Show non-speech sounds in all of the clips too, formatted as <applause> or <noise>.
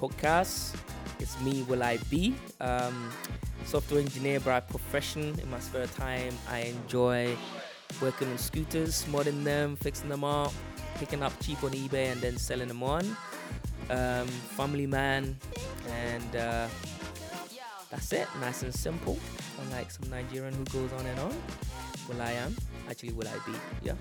podcast. It's me, Will I Be, um, software engineer by profession. In my spare time, I enjoy working on scooters, modding them, fixing them up, picking up cheap on eBay, and then selling them on. Um, family man, and uh, that's it. Nice and simple. Unlike some Nigerian who goes on and on. Will I am actually will I be? Yeah.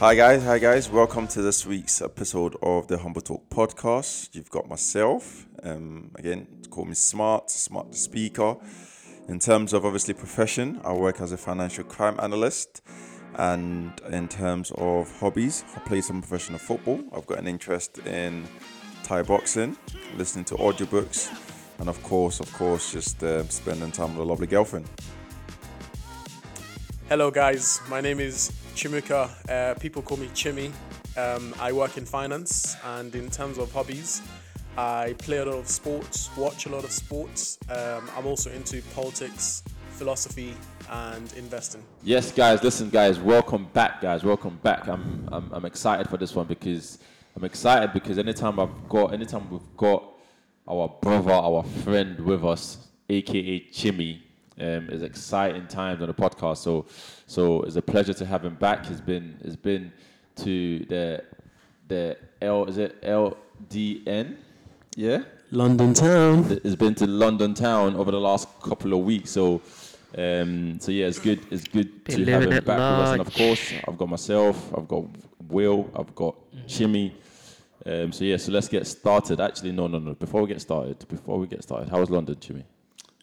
Hi guys, hi guys. Welcome to this week's episode of the Humble Talk podcast. You've got myself, um, again, call me Smart, Smart Speaker. In terms of obviously profession, I work as a financial crime analyst. And in terms of hobbies, I play some professional football. I've got an interest in Thai boxing, listening to audiobooks, and of course, of course, just uh, spending time with a lovely girlfriend. Hello, guys. My name is Chimuka. Uh, people call me Chimmy. Um, I work in finance, and in terms of hobbies, I play a lot of sports, watch a lot of sports. Um, I'm also into politics, philosophy, and investing. Yes, guys. Listen, guys. Welcome back, guys. Welcome back. I'm, I'm, I'm excited for this one because I'm excited because anytime I've got, anytime we've got our brother, our friend with us, aka Chimmy, um, it's exciting times on the podcast. So, so it's a pleasure to have him back. He's been, he's been to the, the L, is it LDN? Yeah. London town. It's been to London town over the last couple of weeks. So, um, so yeah, it's good. It's good Been to have him back with us. And of course, I've got myself. I've got Will. I've got Mm-hmm. Chimmy. Um, so yeah, so let's get started. Actually, no, no, no. Before we get started, before we get started, how was London, Chimmy?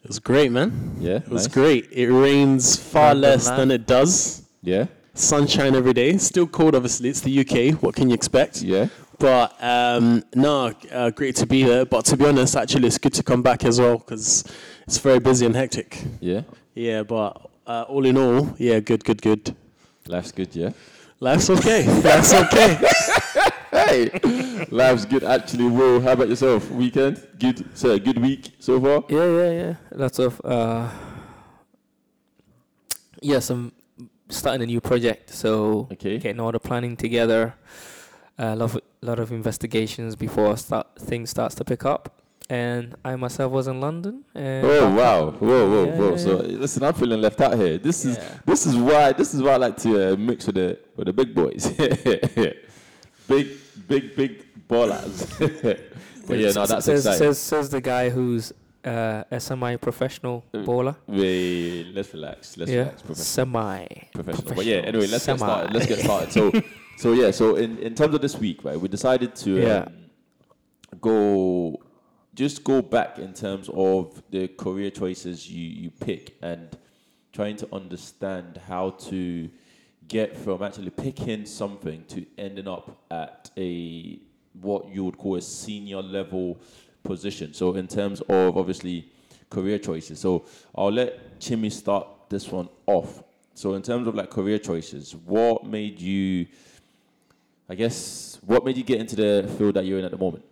It was great, man. Yeah, It was nice? great. It rains far less than it does. Yeah, Sunshine every day. Still cold, obviously. It's the UK. What can you expect? yeah. But um, no, uh, great to be there. But to be honest, actually, it's good to come back as well because it's very busy and hectic. Yeah, Yeah, but uh, all in all, yeah, good, good, good. life's good. Yeah. Life's okay. Life's okay. <laughs> Hey, life's good. Actually, Will. How about yourself? Weekend? Good. So a good week so far. Yeah, yeah, yeah. Lots of uh yes, I'm starting a new project, so Okay. getting all the planning together. A lot of lot of investigations before start things starts to pick up. And I myself was in London. And Oh wow! Whoa, whoa, Yeah, whoa! yeah, So listen, I'm feeling left out here. This is this is why this is why I like to uh, mix with the with the big boys, <laughs> big big big ballers. <laughs> but yeah, no, that's says, exciting. Says, says the guy who's uh, a semi-professional Uh, bowler. Wait, let's relax. Let's yeah, relax. Professional. semi. professional. But yeah, anyway, let's Semi. get started. Let's get started. So, <laughs> so yeah, so in, in terms of this week, right, we decided to Yeah. um, go just go back in terms of the career choices you you pick and trying to understand how to get from actually picking something to ending up at a what you would call a senior level position. So in terms of obviously career choices. So I'll let Chimmy start this one off. So in terms of like career choices, what made you I guess what made you get into the field that you're in at the moment?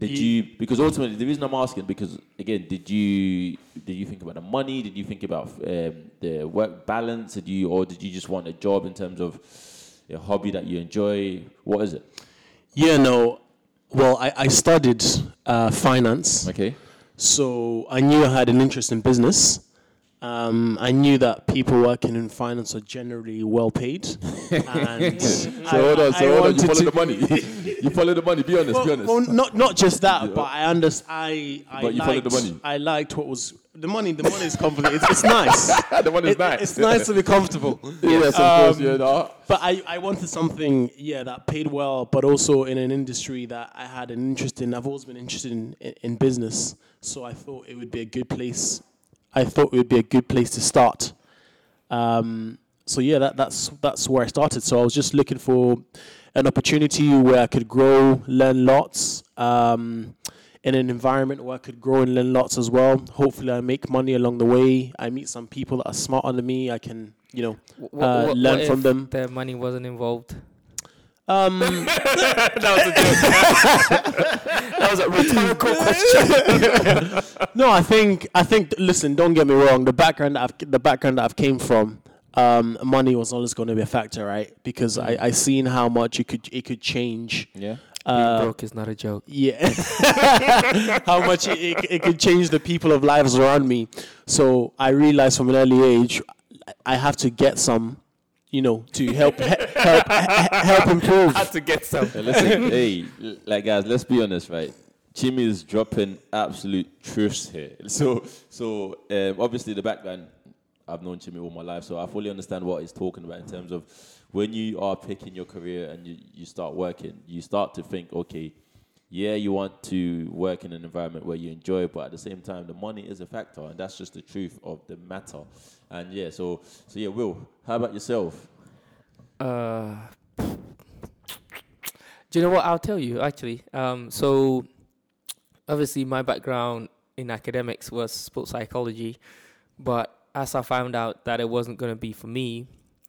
Did Ye- you because ultimately the reason I'm asking because again did you did you think about the money? Did you think about um, the work balance? Did you or did you just want a job in terms of a hobby that you enjoy? What is it? Yeah, no. Well, I, I studied uh, finance, okay. So I knew I had an interest in business. Um, I knew that people working in finance are generally well paid. <laughs> and so hold on so hold on you follow the money <laughs> you follow the money be honest well, be honest well, not not just that, Yeah. but I understand. I, I But you liked, followed the money. I liked what was the money. The money is comfortable. It's, it's nice. <laughs> the money is It- nice It's nice to be comfortable. yes of course Um, yeah no. But I, I wanted something, yeah, that paid well, but also in an industry that I had an interest in. I've always been interested in, in, in business, so I thought it would be a good place. I thought it would be a good place to start. Um, so yeah, that, that's that's where I started. So I was just looking for an opportunity where I could grow, learn lots, um, in an environment where I could grow and learn lots as well. Hopefully, I make money along the way. I meet some people that are smarter than me. I can, you know, uh, what- learn what from if them. Their money wasn't involved. Um, <laughs> That was a joke. <laughs> that was a rhetorical question. <laughs> no, I think I think. Listen, don't get me wrong. The background that I've the background that I've came from, um, money was always going to be a factor, right? Because I I seen how much it could it could change. Yeah. Being Uh, broke is not a joke. yeah, how much it, it, it could change the people of lives around me. So I realized from an early age, I have to get some, you know, to help help help improve. Had to get some. Hey, listen, hey, like guys, let's be honest, right? Jimmy is dropping absolute truths here. <laughs> So, so um, obviously the background, I've known Jimmy all my life, so I fully understand what he's talking about in terms of when you are picking your career and you, you start working, you start to think, okay, yeah, you want to work in an environment where you enjoy but at the same time, the money is a factor, and that's just the truth of the matter. And yeah, so so yeah, Will, how about yourself? Uh, do you know what? I'll tell you actually. Um, so obviously my background in academics was sports psychology, but as I found out that it wasn't going to be for me,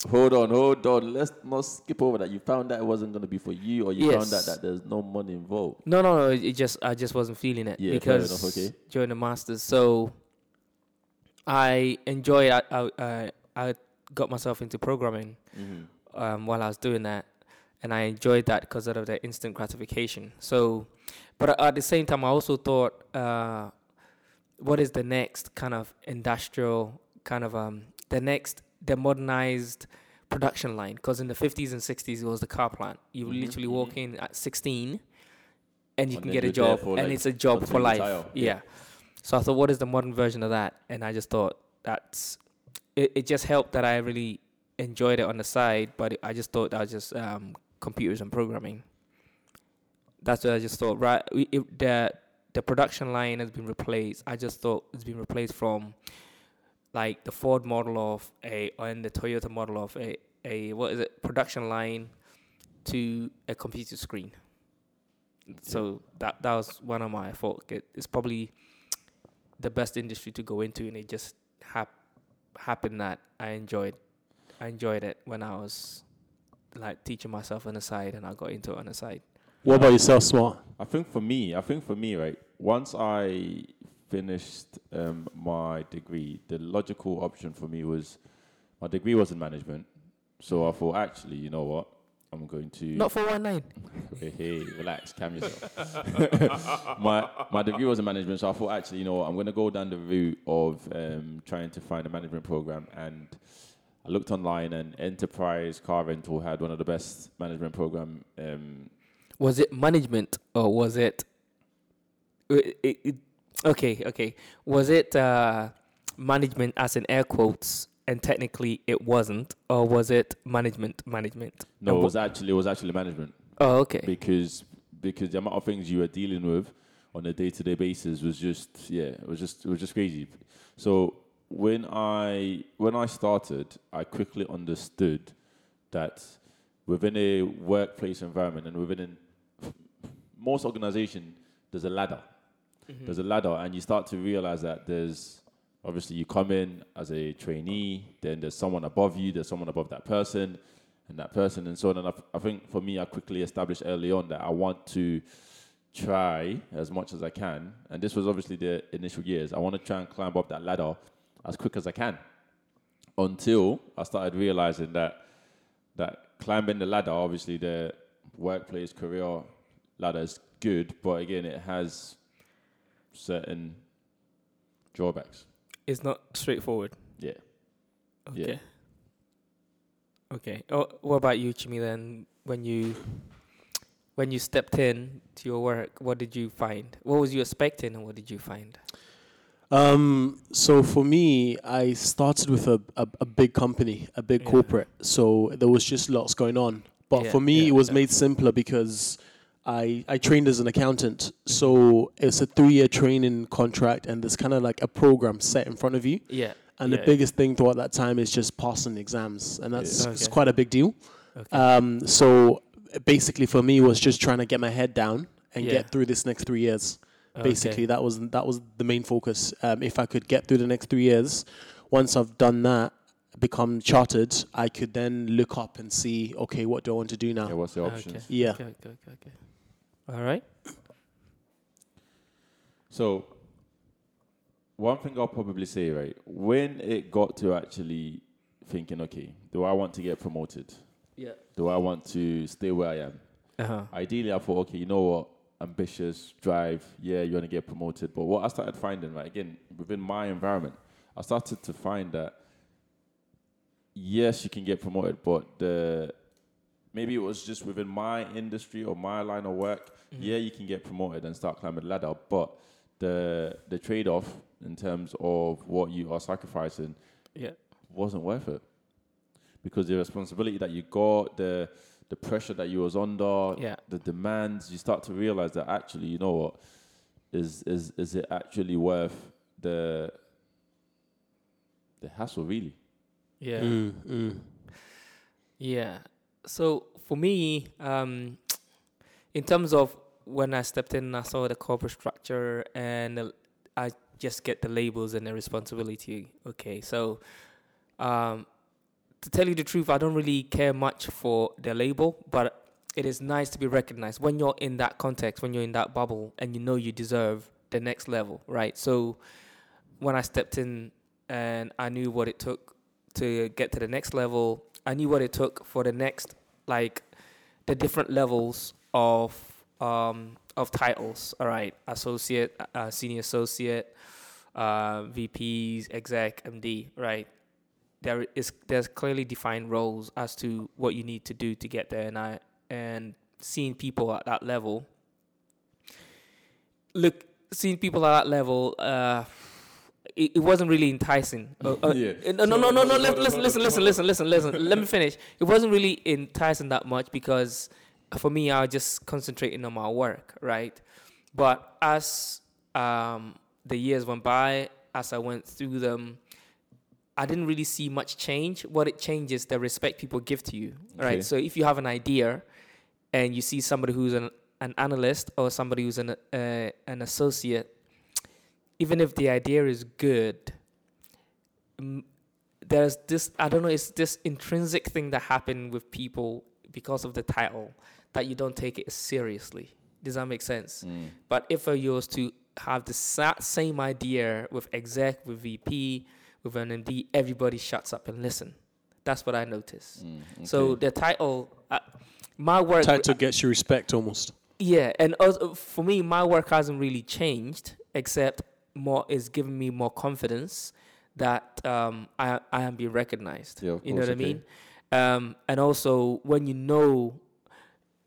Hold on, hold on. Let's not skip over that. You found that it wasn't going to be for you, or you found out that there's no money involved. no, no, no, it just I just wasn't feeling it Yeah, because enough, okay. during the masters, so I enjoyed. I I, I, I got myself into programming Mm-hmm. um, while I was doing that, and I enjoyed that because of the instant gratification. So, but at the same time, I also thought, uh, what is the next kind of industrial kind of um, the next the modernized production line? Because in the fifties and sixties, it was the car plant. You Mhm, literally walk in at sixteen, and you And can get a job, and like, it's a job for life. Yeah. Yeah. So I thought, what is the modern version of that? And I just thought that's it. It just helped that I really enjoyed it on the side, but I just thought that was just um, computers and programming. That's what I just thought. Right, it, the the production line has been replaced. I just thought it's been replaced from like the Ford model of a and the Toyota model of a a what is it production line to a computer screen. So that that was one of my I thought it, it's probably the best industry to go into, and it just hap- happened that I enjoyed I enjoyed it when I was like teaching myself on the side, and I got into it on the side. What about yourself, Smart? I think for me, I think for me, right. Once I finished um, my degree, the logical option for me was my degree was in management. So I thought, actually, you know what? I'm going to Not for one hey, hey, relax, calm yourself. <laughs> my my degree was in management, so I thought actually, you know, what, I'm going to go down the route of um, trying to find a management program. And I looked online, and Enterprise Car Rental had one of the best management program. Um, Was it management or was it? it, it, it okay, okay. Was it uh, management as in air quotes, and technically it wasn't, or was it management? Management. no, it was actually it was actually management Oh, okay. because because the amount of things you were dealing with on a day to day basis was just yeah, it was just it was just crazy. So when I when I started, I quickly understood that within a workplace environment and within an, most organization, there's a ladder. Mm-hmm. There's a ladder, and you start to realize that there's obviously you come in as a trainee, then there's someone above you, there's someone above that person, and that person, and so on. And I, I think for me, I quickly established early on that I want to try as much as I can, and this was obviously the initial years. I want to try and climb up that ladder as quick as I can, until I started realizing that that climbing the ladder, obviously the workplace career ladder is good, but again, it has certain drawbacks. It's not straightforward. Yeah. Okay. Yeah. Okay. Oh, what about you, Chimi? Then, when you when you stepped in to your work, what did you find? What was you expecting, and what did you find? Um, so for me, I started with a, a, a big company, a big Yeah. corporate. So there was just lots going on. But Yeah, for me, yeah, it was yeah. made simpler because I, I trained as an accountant. So it's a three year training contract, and there's kind of like a program set in front of you. Yeah. And yeah, the biggest thing throughout that time is just passing exams, and that's Yeah. it's quite a big deal. Okay. Um, so basically, for me, was just trying to get my head down and Yeah. get through this next three years. Okay. Basically, that was that was the main focus. Um, if I could get through the next three years, once I've done that, become chartered, I could then look up and see, okay, what do I want to do now? Yeah, what's the Okay. options? Yeah. Okay, okay, okay, okay. All right. So, one thing I'll probably say, right, when it got to actually thinking, okay, do I want to get promoted? Yeah. Do I want to stay where I am? Uh huh. Ideally, I thought, okay, you know what? Ambitious, drive, yeah, you want to get promoted. But what I started finding, right, again, within my environment, I started to find that, yes, you can get promoted, but the maybe it was just within my industry or my line of work, yeah, you can get promoted and start climbing the ladder, but the the trade off in terms of what you are sacrificing Yeah. wasn't worth it because the responsibility that you got, the the pressure that you was under, Yeah. the demands, you start to realize that actually, you know what, is is is it actually worth the the hassle really? Yeah. Mm, mm. Yeah. So for me, um, <tsk> in terms of when I stepped in, I saw the corporate structure, and I just get the labels and the responsibility. Okay, so um, to tell you the truth, I don't really care much for the label, but it is nice to be recognized when you're in that context, when you're in that bubble, and you know you deserve the next level, right? So when I stepped in and I knew what it took to get to the next level, I knew what it took for the next, like, the different levels of um, of titles. All right, associate, uh, senior associate, uh, VPs, exec, MD. Right, there is there's clearly defined roles as to what you need to do to get there, and I and seeing people at that level. Look, seeing people at that level. Uh, it, it wasn't really enticing. Uh, uh, <laughs> Yeah. No, no, no, no, no. Let, listen, listen, listen, listen, listen, listen. Let me finish. It wasn't really enticing that much because for me, I was just concentrating on my work, right? But as um, the years went by, as I went through them, I didn't really see much change. What it changes the respect people give to you, Okay. right? So if you have an idea and you see somebody who's an, an analyst or somebody who's an uh, an associate, even if the idea is good, there's this I don't know, it's this intrinsic thing that happened with people because of the title that you don't take it seriously. Does that make sense? Mm. But if I was to have the sa- same idea with exec, with VP, with an MD, everybody shuts up and listen. That's what I noticed. Mm, So the title, uh, my work, Title gets you respect almost. yeah, and also for me, my work hasn't really changed, except more is giving me more confidence that um, I I am being recognized. Yeah, of you know what I mean? Um, and also when you know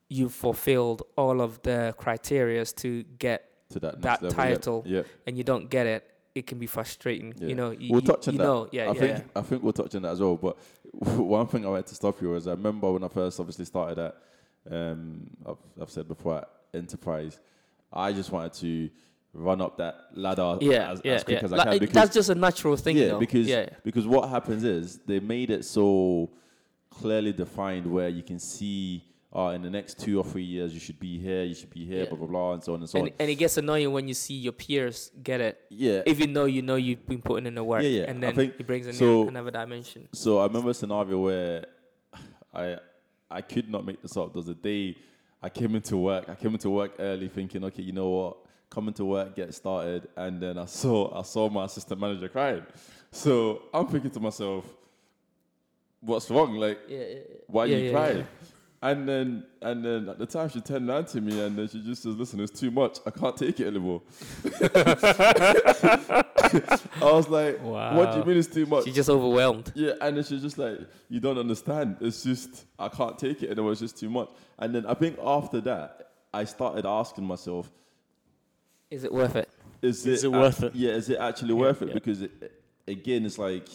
you've fulfilled all of the criterias to get to that, that level, title, and you don't get it, it can be frustrating. Yeah. You know, you, We'll touch on you that. know, yeah, I yeah, think yeah. I think we'll touch on that as well. But <laughs> one thing I wanted to stop you was I remember when I first obviously started at um, I've, I've said before at Enterprise, I just wanted to run up that ladder yeah, as, yeah, as quick yeah. as I Like, can because that's just a natural thing. yeah, know? because yeah, because what happens is they made it so clearly defined where you can see. Oh, in the next two or three years, you should be here. You should be here. Blah blah blah, and so on and so and, on. and it gets annoying when you see your peers get it, Yeah, even though you know you've been putting in the work. Yeah, yeah. And then think- it brings in so- another dimension. So I remember a scenario where <sighs> I I could not make this up. There was a day I came into work. I came into work early, thinking, okay, you know what, coming to work, get started, and then I saw I saw my assistant manager crying. So I'm thinking to myself, what's wrong? Like, Yeah, yeah, why yeah, are you crying? And then and then at the time she turned around to me and then she just says, Listen, it's too much. I can't take it anymore. <laughs> I was like, wow. What do you mean it's too much? She's just overwhelmed. Yeah, and then she's just like, you don't understand. It's just I can't take it, and it was just too much. And then I think after that, I started asking myself, Is it worth it? is, Is it, it worth it? Yeah, is it actually worth it? yeah. Because it, again, it's like,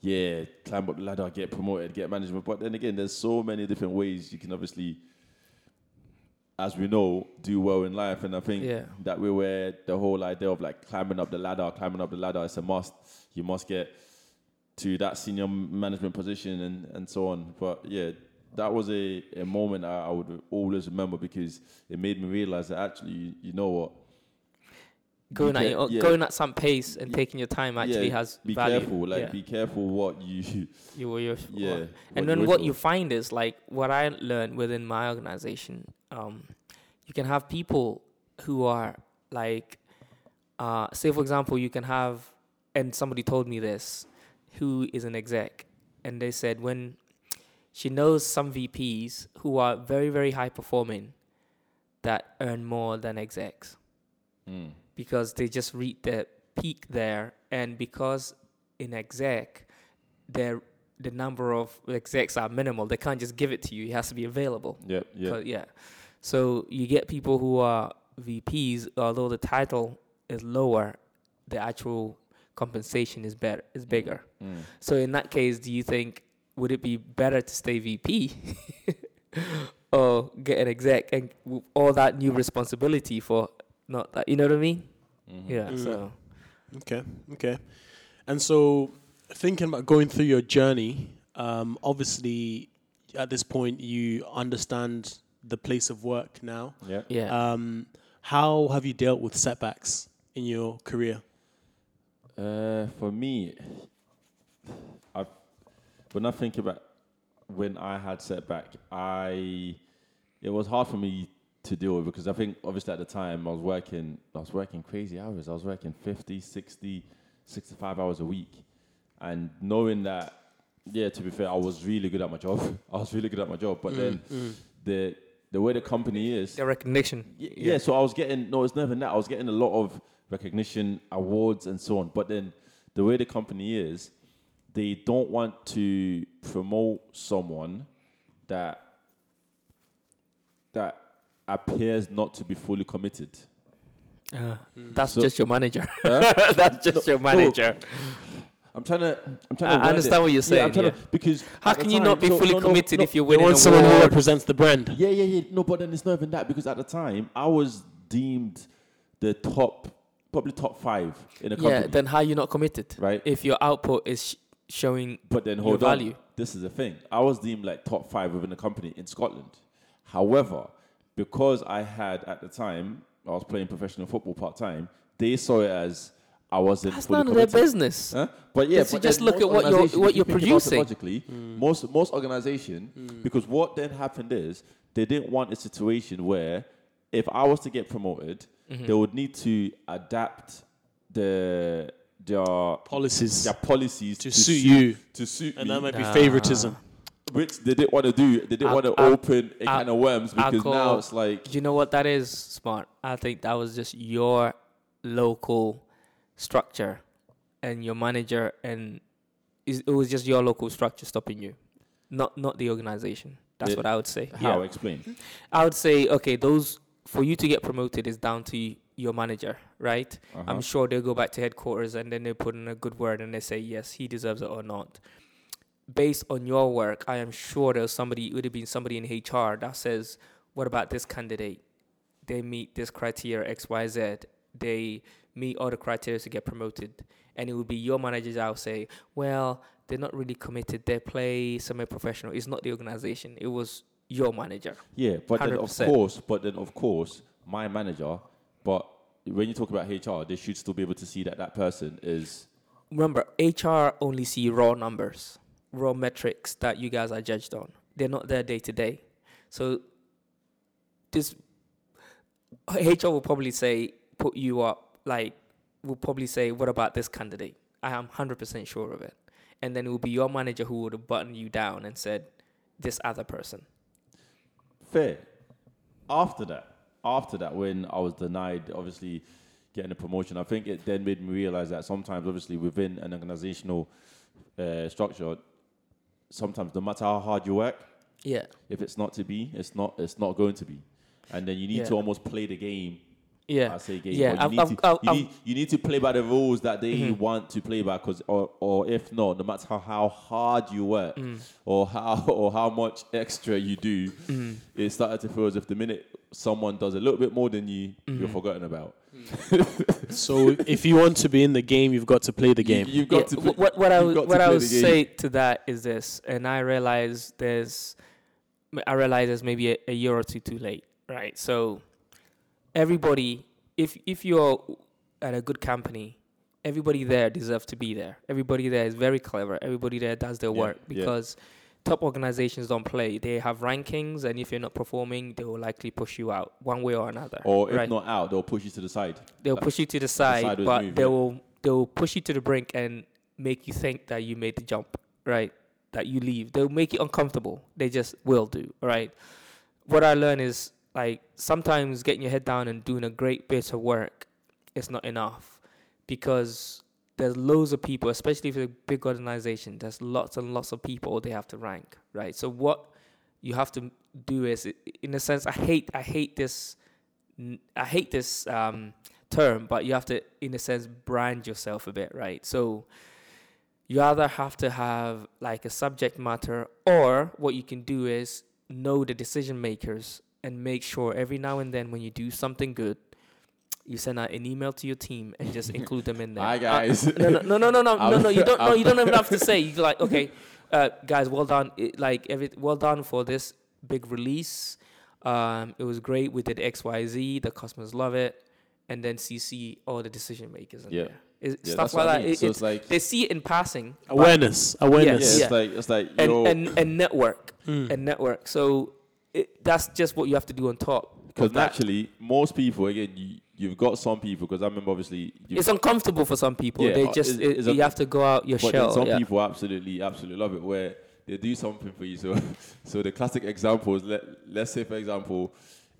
yeah, climb up the ladder, get promoted, get management. But then again, there's so many different ways you can obviously, as we know, do well in life. And I think Yeah. that we were the whole idea of like climbing up the ladder, climbing up the ladder is a must. You must get to that senior management position and, and so on. But yeah, that was a, a moment I, I would always remember because it made me realize that actually, you, you know what? Going at your, yeah. going at some pace and taking your time actually Yeah, has be value. careful. Like, yeah. be careful what you. <laughs> you were your Yeah. and what then what you find is like what I learned within my organization. Um, you can have people who are like, uh, say for example, you can have, and somebody told me this, who is an exec, and they said when she knows some VPs who are very very high performing that earn more than execs Mm. Because they just read the peak there, and because in exec, their the number of execs are minimal. They can't just give it to you. It has to be available. Yep. Yeah. So, yeah. So you get people who are VPs, although the title is lower, the actual compensation is better, is bigger. Mm. So in that case, do you think would it be better to stay VP <laughs> or get an exec and all that new responsibility for not that? You know what I mean? Mhm. Yeah. Mm. So Okay, okay. And so, thinking about going through your journey, um, obviously, at this point, you understand the place of work now. Yeah. yeah. Um, how have you dealt with setbacks in your career? Uh, for me, I when I think about when I had setback, I it was hard for me to deal with because I think obviously at the time I was working I was working crazy hours. I was working 50, 60, 65 hours a week. And knowing that yeah, to be fair, I was really good at my job. <laughs> I was really good at my job, but mm, then mm. the the way the company is the recognition. Y- yeah, so I was getting no, it's never that. I was getting a lot of recognition, awards, and so on. But then the way the company is, they don't want to promote someone that that appears not to be fully committed. Uh, that's So- just your manager. <laughs> Huh? <laughs> that's just your manager. I'm trying to. I'm trying I to. word understand it. what you're saying, I'm yeah. to because How at the can you time- not be so- fully no, no, committed no, if you're They winning want an someone who represents the brand. Yeah, yeah, yeah. No, but then it's not even that because at the time I was deemed the top, probably top five in a company. Yeah, then how are you not committed? Right. If your output is sh- showing But then your hold on. value. This is the thing. I was deemed like top five within the company in Scotland. However, because I had at the time I was playing professional football part time, they saw it as I wasn't That's fully none of their business. Huh? But yeah, Because you but just look at what you're- what you you're think about it producing. Logically, most most organization, because what then happened is they didn't want a situation where if I was to get promoted, Mm-hmm. they would need to adapt the their Policies their policies to suit you, to suit and me, that might be Nah. favoritism. Which they didn't want to do. They didn't want to open a can of worms because now it's like you know what that is, Smart? I think that was just your local structure and your manager, and it was just your local structure stopping you, not not the organization. That's Yeah. what I would say. how Yeah. explain. I would say, okay, those for you to get promoted is down to your manager, right? Uh-huh. I'm sure they'll go back to headquarters and then they put in a good word and they say yes, he deserves it or not. Based on your work, I am sure there's somebody. It would have been somebody in HR that says, "What about this candidate? They meet this criteria X, Y, Z. They meet all the criteria to get promoted." And it would be your managers that will say, "Well, they're not really committed. They play semi-professional. It's not the organization. It was your manager." Yeah, but then of course, but then of course, my manager. But when you talk about HR, they should still be able to see that that person is. remember HR only see raw numbers, raw metrics that you guys are judged on. They're not there day to day. So this HR will probably say put you up like will probably say what about this candidate? I am 100% sure of it. And then it will be your manager who would have buttoned you down and said this other person. Fair. After that, after that, when I was denied, obviously getting a promotion, I think it then made me realize that sometimes, obviously, within an organizational uh, structure, sometimes no matter how hard you work, Yeah. if it's not to be, it's not. It's not going to be, and then you need Yeah. to almost play the game. Yeah. I say game. Yeah, you, I've- need I've- to, I've- you, need, you need to play by the rules that they Mm-hmm. want to play by, because or, or if not, no matter how, how hard you work Mm. or how or how much extra you do, Mm-hmm. it started to feel as if the minute someone does a little bit more than you, you're Mm-hmm. forgotten about. <laughs> So if you want to be in the game, you've got to play the game. You, have got Yeah, to. play- what what I would what I would say to that is this, and I realize there's, I realize there's maybe a, a year or two too late, right? So, everybody, if if you're at a good company, everybody there deserves to be there. Everybody there is very clever. Everybody there does their Yeah, work yeah. because top organizations don't play. They have rankings, and if you're not performing, they will likely push you out one way or another. Or if right? not out, they'll push you to the side. they'll push you to the side, sideways but move, they will they will push you to the brink and make you think that you made the jump, right? that you leave. They'll make it uncomfortable. They just will do. Right. What I learned is like sometimes getting your head down and doing a great bit of work is not enough because there's loads of people, especially if it's a big organization. There's lots and lots of people they have to rank. Right. So what you have to do is, in a sense, I hate I hate this. I hate this um, term, but you have to, in a sense, brand yourself a bit, right? So you either have to have like a subject matter, or what you can do is know the decision makers and make sure every now and then when you do something good, you send out an email to your team and just <laughs> include them in there. Hi guys. Uh, no, no, no, no, no, <laughs> no, no. You don't. No, you don't even have to <laughs> say. You like, okay, uh, guys, well done. It, like every, well done for this big release. Um, it was great. We did X, Y, Z. The customers love it, and then CC all the decision makers in Yeah. there. It, Yeah, stuff like what I that. mean. It- So it's- it's like- they see it in passing. but- Awareness, Yeah, awareness. it's Yeah. like it's like and, and and network Mm. and network. So it, that's just what you have to do on top. because naturally most people again you you've got some people because I remember obviously It's uncomfortable for some people. Yeah, they uh, just it's- it- it's you have to go out your But shell. some yeah. people absolutely, absolutely love it where they do something for you. So, <laughs> so the classic example is let let's say for example,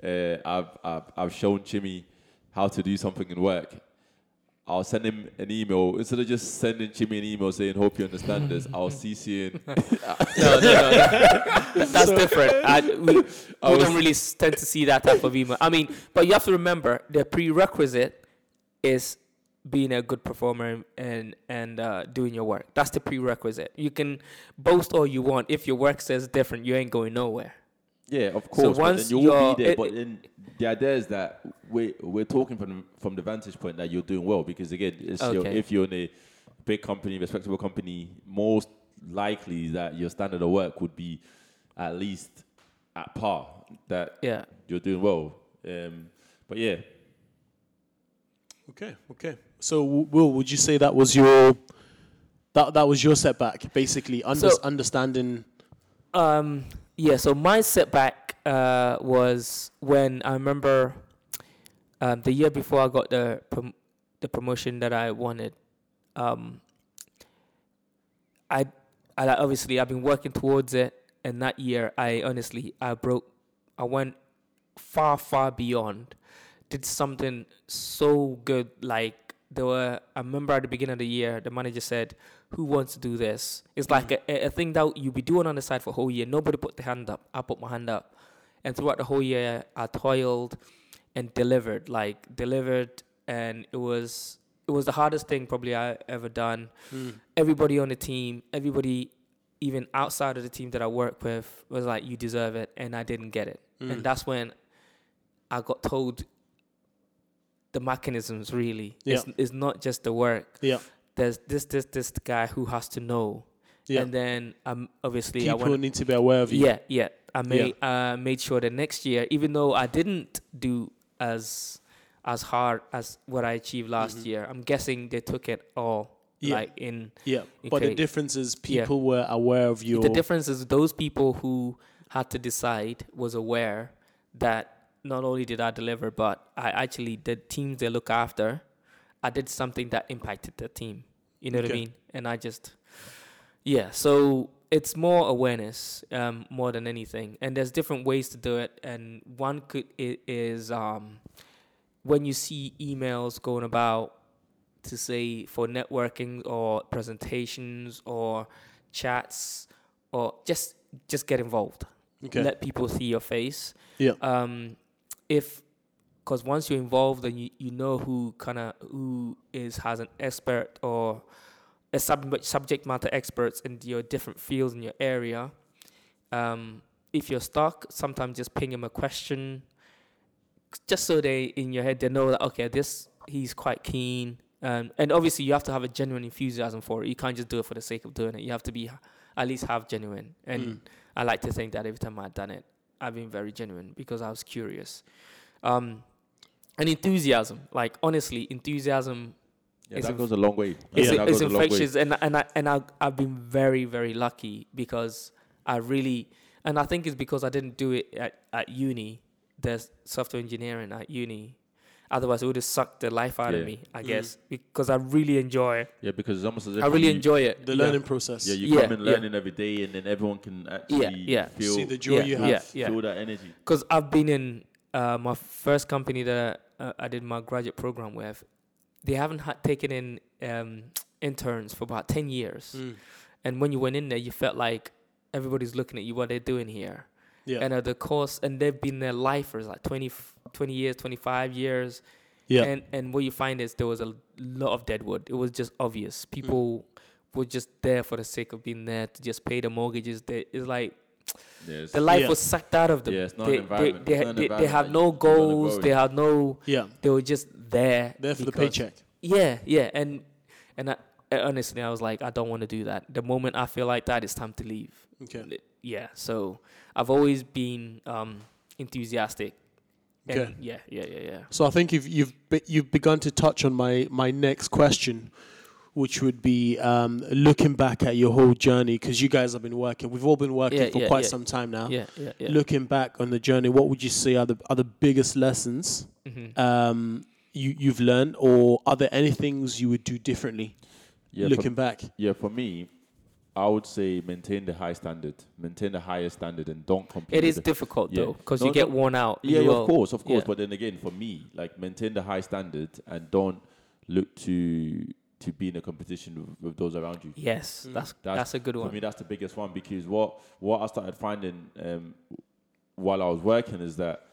uh, I've, I've I've shown Jimmy how to do something in work. I'll send him an email instead of just sending Jimmy an email saying "Hope you understand this." I'll <laughs> CC in. no, no, <laughs> no, that- that's different. I, we <laughs> we I don't really tend to see that type of email. I mean, but you have to remember the prerequisite is being a good performer and and uh, doing your work. That's the prerequisite. You can boast all you want. If your work says different, you ain't going nowhere. Yeah, of course. but once then you will you're- be there. it- but then the idea is that we we're talking from from the vantage point that you're doing well because again, it's your, if you're in a big company, respectable company, most likely that your standard of work would be at least at par. That Yeah. you're doing well. Um, but yeah, Okay, okay. So, Will, would you say that was your that that was your setback, basically under, So- understanding? Um, yeah, so my setback uh, was when I remember um, the year before I got the prom- the promotion that I wanted. Um, I, I obviously I've been working towards it, and that year I honestly I broke, I went far far beyond, did something so good like there were. I remember at the beginning of the year the manager said, "Who wants to do this?" It's like a, a thing that you be doing on the side for a whole year. Nobody put their hand up. I put my hand up, and throughout the whole year I toiled and delivered, like delivered, and it was it was the hardest thing probably I ever done. Hmm. Everybody on the team, everybody even outside of the team that I work with was like, "You deserve it," and I didn't get it, hmm. and that's when I got told the mechanisms really. It's, it's not just the work. Yeah, There's this, this, this guy who has to know. yeah. And then um, obviously I People went. need to be aware of you. Yeah, yeah. I made uh, made sure that next year, even though I didn't do as as hard as what I achieved last year, I'm guessing they took it all Mm-hmm. Yeah. like in yeah. But the difference is Yeah. people were aware of your. the difference is those people who had to decide was aware that not only did I deliver, but I actually the teams they look after, I did something that impacted the team. You know what I mean? And I just, yeah. So it's more awareness, um, more than anything. And there's different ways to do it. And one could i- is um, when you see emails going about to say for networking or presentations or chats or just just get involved. okay. Let people see your face. yeah. Um, if because once you're involved and you, you know who kind of who is has an expert or a sub- subject matter experts in your different fields in your area. Um, if you're stuck, sometimes just ping him a question, just so they in your head they know that okay, this he's quite keen. Um, and obviously you have to have a genuine enthusiasm for it. You can't just do it for the sake of doing it. You have to be at least have genuine. And Mm. I like to think that every time I've done it, I've been very genuine because I was curious. Um, and enthusiasm, like honestly, enthusiasm yeah, It's that a- goes a long way. is, that is goes a long way. infectious, and and I and I I've been very very lucky because I really and I think it's because I didn't do it at, at uni. There's software engineering at uni. Otherwise, it would have sucked the life out Yeah. of me. I Mm. guess because I really enjoy. Yeah, because it's almost as if I really you, enjoy it. The yeah. learning process. Yeah, you Yeah, come in yeah. learning every day, and then everyone can actually yeah. feel See the joy yeah, you yeah, have. yeah. feel that energy. because I've been in uh, my first company that uh, I did my graduate program with. They haven't had taken in um, interns for about ten years, Mm. and when you went in there, you felt like everybody's looking at you. What they're doing here, Yeah. and uh, the course, and they've been there lifers like 20, 20 years, twenty five years, yeah. and and what you find is there was a lot of deadwood. It was just obvious. People were just there for the sake of being there to just pay the mortgages. They, it's like Yes. the life Yeah. was sucked out of them. Yeah, not they, an environment. They, they, not an they, they have no you- you wanna goals. They have no. yeah. They were just there. There for the paycheck. Yeah, yeah, and and I, I honestly, I was like, I don't want to do that. The moment I feel like that, it's time to leave. Okay. Yeah, so I've always been um, enthusiastic. Okay. Yeah, yeah, yeah, yeah. So I think you've you've be, you've begun to touch on my my next question, which would be um, looking back at your whole journey because you guys have been working. We've all been working Yeah, for yeah, quite yeah. some time now. Yeah, yeah, yeah. Looking back on the journey, what would you say are the are the biggest lessons Mhm. um, you you've learned, or are there any things you would do differently Yeah, for, looking back? yeah, for me, I would say maintain the high standard, maintain the highest standard, and don't compete. It with is the- difficult Yeah. though, because No, you get no- worn out. Yeah, yeah, of course, of course. Yeah. But then again, for me, like maintain the high standard and don't look to to be in a competition with, with those around you. Yes, Mm. that's, That's- that's a good one. For one. me, that's the biggest one because what what I started finding um, while I was working is that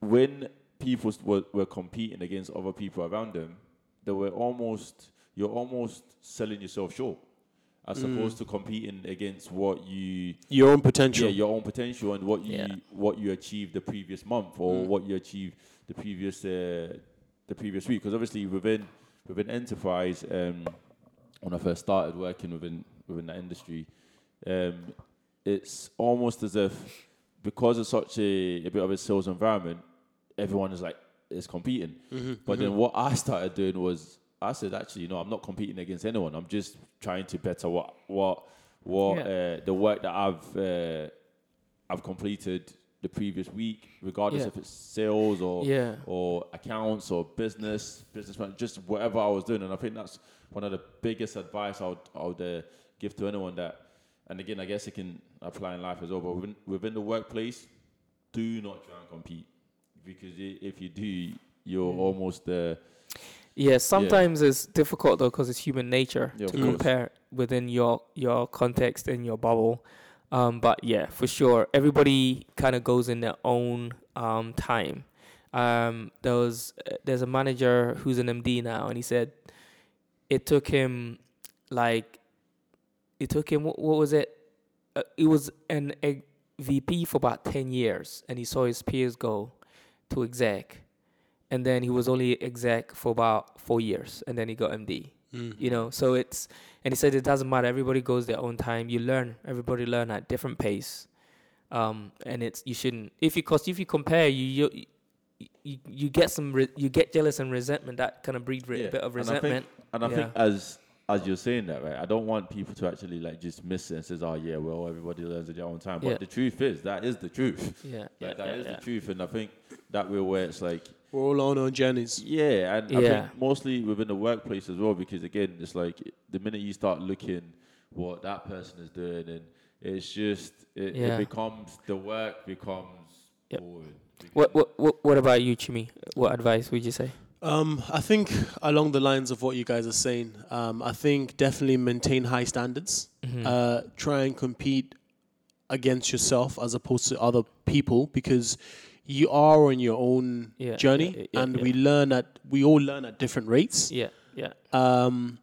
when people were, were competing against other people around them, they were almost you're almost selling yourself short as Mm. opposed to competing against what you Your own potential. yeah, your own potential and what you Yeah. what you achieved the previous month or Mm. what you achieved the previous uh, the previous week. Because obviously within within enterprise, um, when I first started working within within that industry, um, it's almost as if because it's such a, a bit of a sales environment, everyone is like is competing. Mm-hmm. But then what I started doing was I said, actually, you know, I'm not competing against anyone. I'm just trying to better what what what Yeah. uh, the work that I've uh, I've completed the previous week, regardless Yeah. if it's sales or Yeah. or accounts or business, business man, just whatever I was doing. And I think that's one of the biggest advice I would, I would uh, give to anyone that. And again, I guess it can apply in life as well. But within, within the workplace, do not try and compete because if you do, you're Mm. almost uh, Yeah, sometimes it's difficult though because it's human nature Yeah, to compare within your your context and your bubble. Um, but yeah, for sure, everybody kind of goes in their own um, time. Um, there was uh, there's a manager who's an MD now, and he said it took him like it took him what, what was it? Uh, it was an VP for about ten years, and he saw his peers go to exec, and then he was only exec for about four years, and then he got MD. Mm. You know, so it's and he said it doesn't matter. Everybody goes their own time. You learn. Everybody learn at different pace, um, and it's you shouldn't if you cause if you compare you you. You, you get some re- you get jealous and resentment that kind of breed re- Yeah, a bit of and I think- resentment. And I Yeah. think as as you're saying that, right, I don't want people to actually like just miss it and says, "Oh yeah, well everybody learns at their own time." But Yeah. the truth is, that is the truth. yeah, yeah, that yeah, is the truth, and I think that way where it's like, We're all on our journeys. yeah, and I Yeah. think mostly within the workplace as well, because again, it's like the minute you start looking what that person is doing, and it's just it, Yeah. it becomes the work becomes Yep. boring. What, what what what about you, Chimi? What advice would you say? Um, I think along the lines of what you guys are saying, um, I think definitely maintain high standards. Mhm. Uh, try and compete against yourself as opposed to other people because you are on your own Yeah, journey, yeah, yeah, and yeah. we learn at we all learn at different rates. yeah, yeah, Um,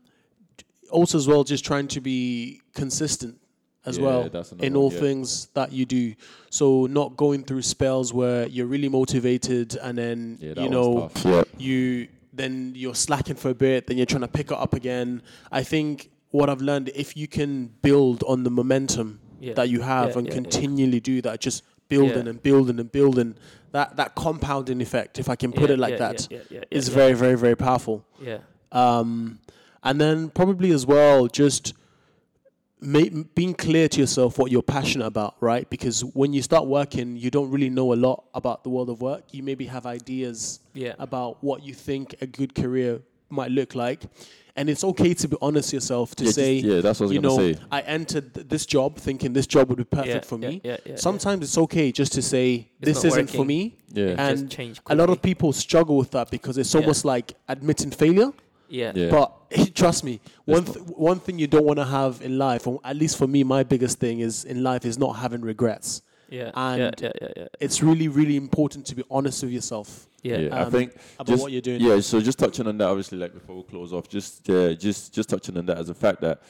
also, as well, just trying to be consistent as Yeah, well that's another in one, all yeah. things that you do. So not going through spells where you're really motivated and then Yeah, you know you then you're slacking for a bit, then you're trying to pick it up again. I think what I've learned, if you can build on the momentum yeah. that you have Yeah, and yeah, yeah. continually do that, just building Yeah. and building and building, that that compounding effect, if I can put Yeah, it like that, is very, very, very powerful. yeah. Um, and then probably as well, just ma- being clear to yourself what you're passionate about, right? Because when you start working, you don't really know a lot about the world of work. You maybe have ideas Yeah. about what you think a good career might look like. And it's okay to be honest with yourself to Yeah, just- say, yeah, that's what I was you know, say. I entered th- this job thinking this job would be perfect Yeah, for yeah, me. yeah, yeah, yeah. Sometimes it's okay just to say this isn't for me. Yeah. And a lot of people struggle with that because it's almost like admitting failure. Yeah. Yeah. But trust me, one th- one thing you don't want to have in life, or at least for me, my biggest thing is in life is not having regrets. Yeah. And yeah. Yeah. Yeah. Yeah. It's really, really important to be honest with yourself Yeah. Yeah, I um, think about just, what you're doing. Yeah, so just touching on that, obviously, like before we close off, just uh, just just touching on that as a fact that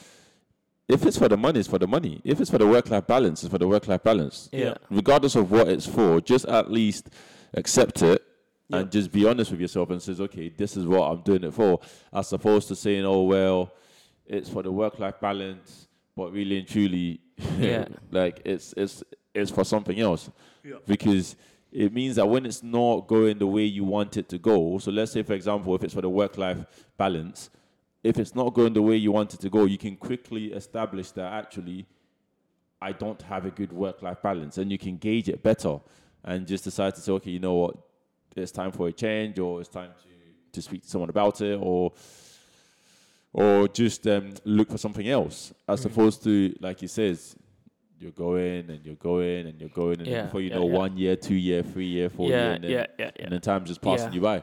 if it's for the money, it's for the money. If it's for the work-life balance, it's for the work-life balance. Yeah. Regardless of what it's for, just at least accept it Yeah. and just be honest with yourself and says, okay, this is what I'm doing it for, as opposed to saying, oh well, it's for the work-life balance, but really and truly, <laughs> Yeah. like it's it's it's for something else Yeah. because it means that when it's not going the way you want it to go, so let's say, for example, if it's for the work life balance, if it's not going the way you want it to go, you can quickly establish that actually I don't have a good work life balance and you can gauge it better and just decide to say, okay, you know what, it's time for a change or it's time to, to speak to someone about it or or just um, look for something else as opposed to like he says you're going and you're going and you're going and Yeah, before you yeah, know yeah. one year two year three year four year and then, Yeah. Yeah. Yeah. and then time's just passing Yeah. you by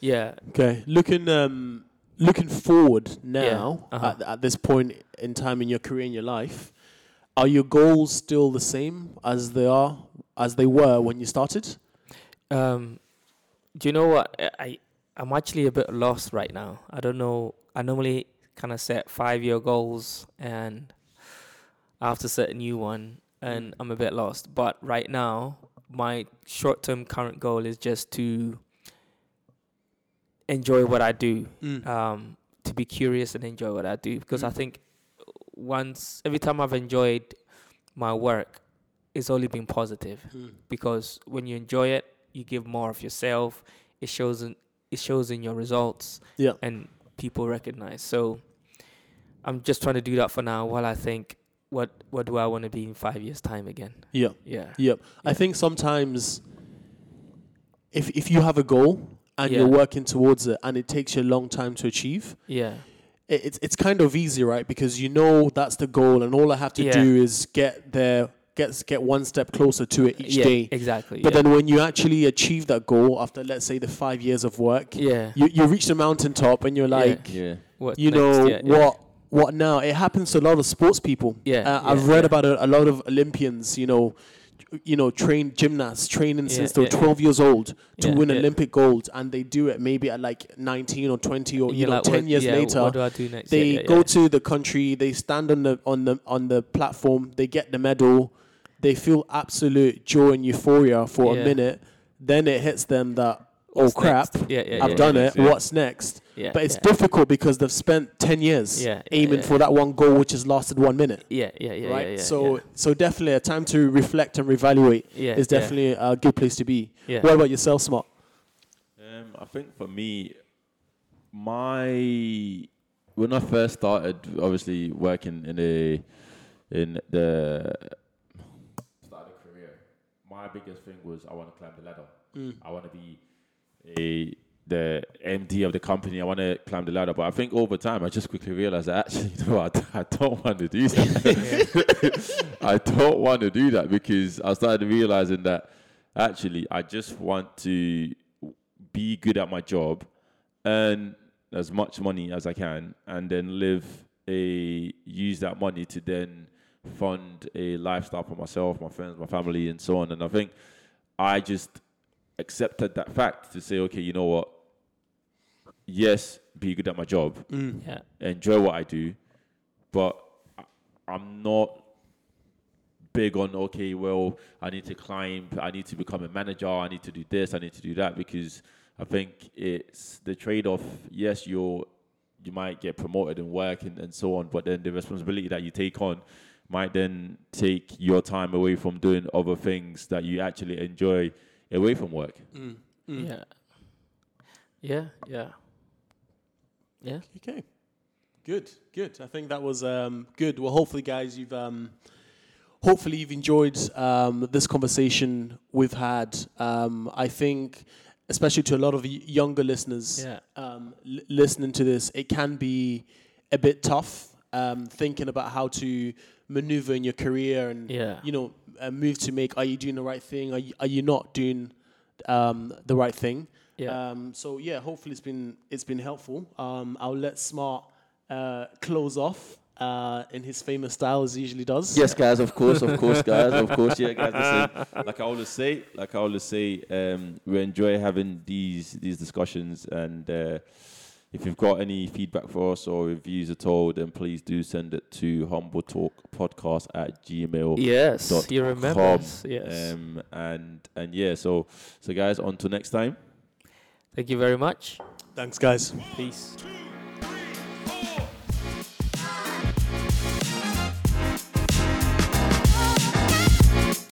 Yeah. Okay, looking um, looking forward now uh-huh. at, at this point in time in your career in your life, are your goals still the same as they are as they were when you started? Um, do you know what? I- I I'm actually a bit lost right now. I don't know. I normally kind of set five year goals and I have to set a new one, and I'm a bit lost. But right now, my short term current goal is just to enjoy what I do. Um, to be curious and enjoy what I do because I Mm. think once every time I've enjoyed my work, it's only been positive because when you enjoy it, you give more of yourself. It shows in it shows in your results, Yeah. and people recognize. So I'm just trying to do that for now while I think what what do I want to be in five years time again? Yeah. Yeah, Yep. I think sometimes if if you have a goal and Yeah. you're working towards it and it takes you a long time to achieve, yeah, it, it's it's kind of easy, right? Because you know that's the goal and all I have to Yeah. do is get there, get get one step closer to it each yeah, day. exactly. But yeah. then when you actually achieve that goal after let's say the 5 years of work, yeah, you you reach the mountaintop and you're like, yeah what you next? know Yeah, yeah. what what now? It happens to a lot of sports people. Yeah, uh, yeah, i've read yeah. about a, a lot of olympians you know you know trained gymnasts training Yeah, since they were 12 years old to win olympic gold and they do it maybe at like 19 or 20 or you know like, 10 what- years later what do I do next? they go to the country they stand on the on the on the platform they get the medal they feel absolute joy and euphoria for a minute then it hits them that oh crap next? Yeah, yeah, i've yeah, done yeah, it yeah. what's next Yeah, but it's yeah. difficult because they've spent 10 years Yeah, yeah, aiming yeah. for that one goal which has lasted one minute Yeah, yeah, yeah, right yeah, yeah, so yeah. so definitely a time to reflect and reevaluate yeah, is yeah, definitely a good place to be yeah. what about yourself smart Um, I think for me, my when I first started, obviously working in a in the start of career, my biggest thing was I want to climb the ladder. I want to be a the MD of the company. I want to climb the ladder. But I think over time, I just quickly realized that actually, <laughs> you know, I, I don't want to do that. <laughs> I don't want to do that because I started realizing that actually I just want to be good at my job, earn as much money as I can, and then live a use that money to then fund a lifestyle for myself, my friends, my family, and so on. And I think I just accepted that fact to say, okay, you know what? Yes, be good at my job, mm. yeah, enjoy what I do, but I- I'm not big on okay, well, I need to climb, I need to become a manager, I need to do this, I need to do that because I think it's the trade-off. Yes, you're you might get promoted in work and, and so on, but then the responsibility that you take on might then take your time away from doing other things that you actually enjoy away from work. yeah, yeah, yeah, yeah. okay Good, good. I think that was um, good. Well, hopefully, guys, you've um, hopefully you've enjoyed um, this conversation we've had. Um, I think, especially to a lot of younger listeners, Yeah. um, l- listening to this, it can be a bit tough um, thinking about how to maneuver in your career and Yeah. you know a move to make. Are you doing the right thing? Are you, are you not doing um, the right thing? Yeah. Um, so yeah, hopefully it's been it's been helpful. Um, I'll let Smart uh, close off uh, in his famous style as he usually does. Yes, guys, of course, of course, guys, of course, yeah, guys. Listen, like I always say, like I always say, um, we enjoy having these these discussions, and uh, if you've got any feedback for us or reviews at all, then please do send it to humble talk podcast at gmail. Yes, dot you remember. Yes. Um, and and yeah, so so guys, until next time. Thank you very much. Thanks, guys. Peace.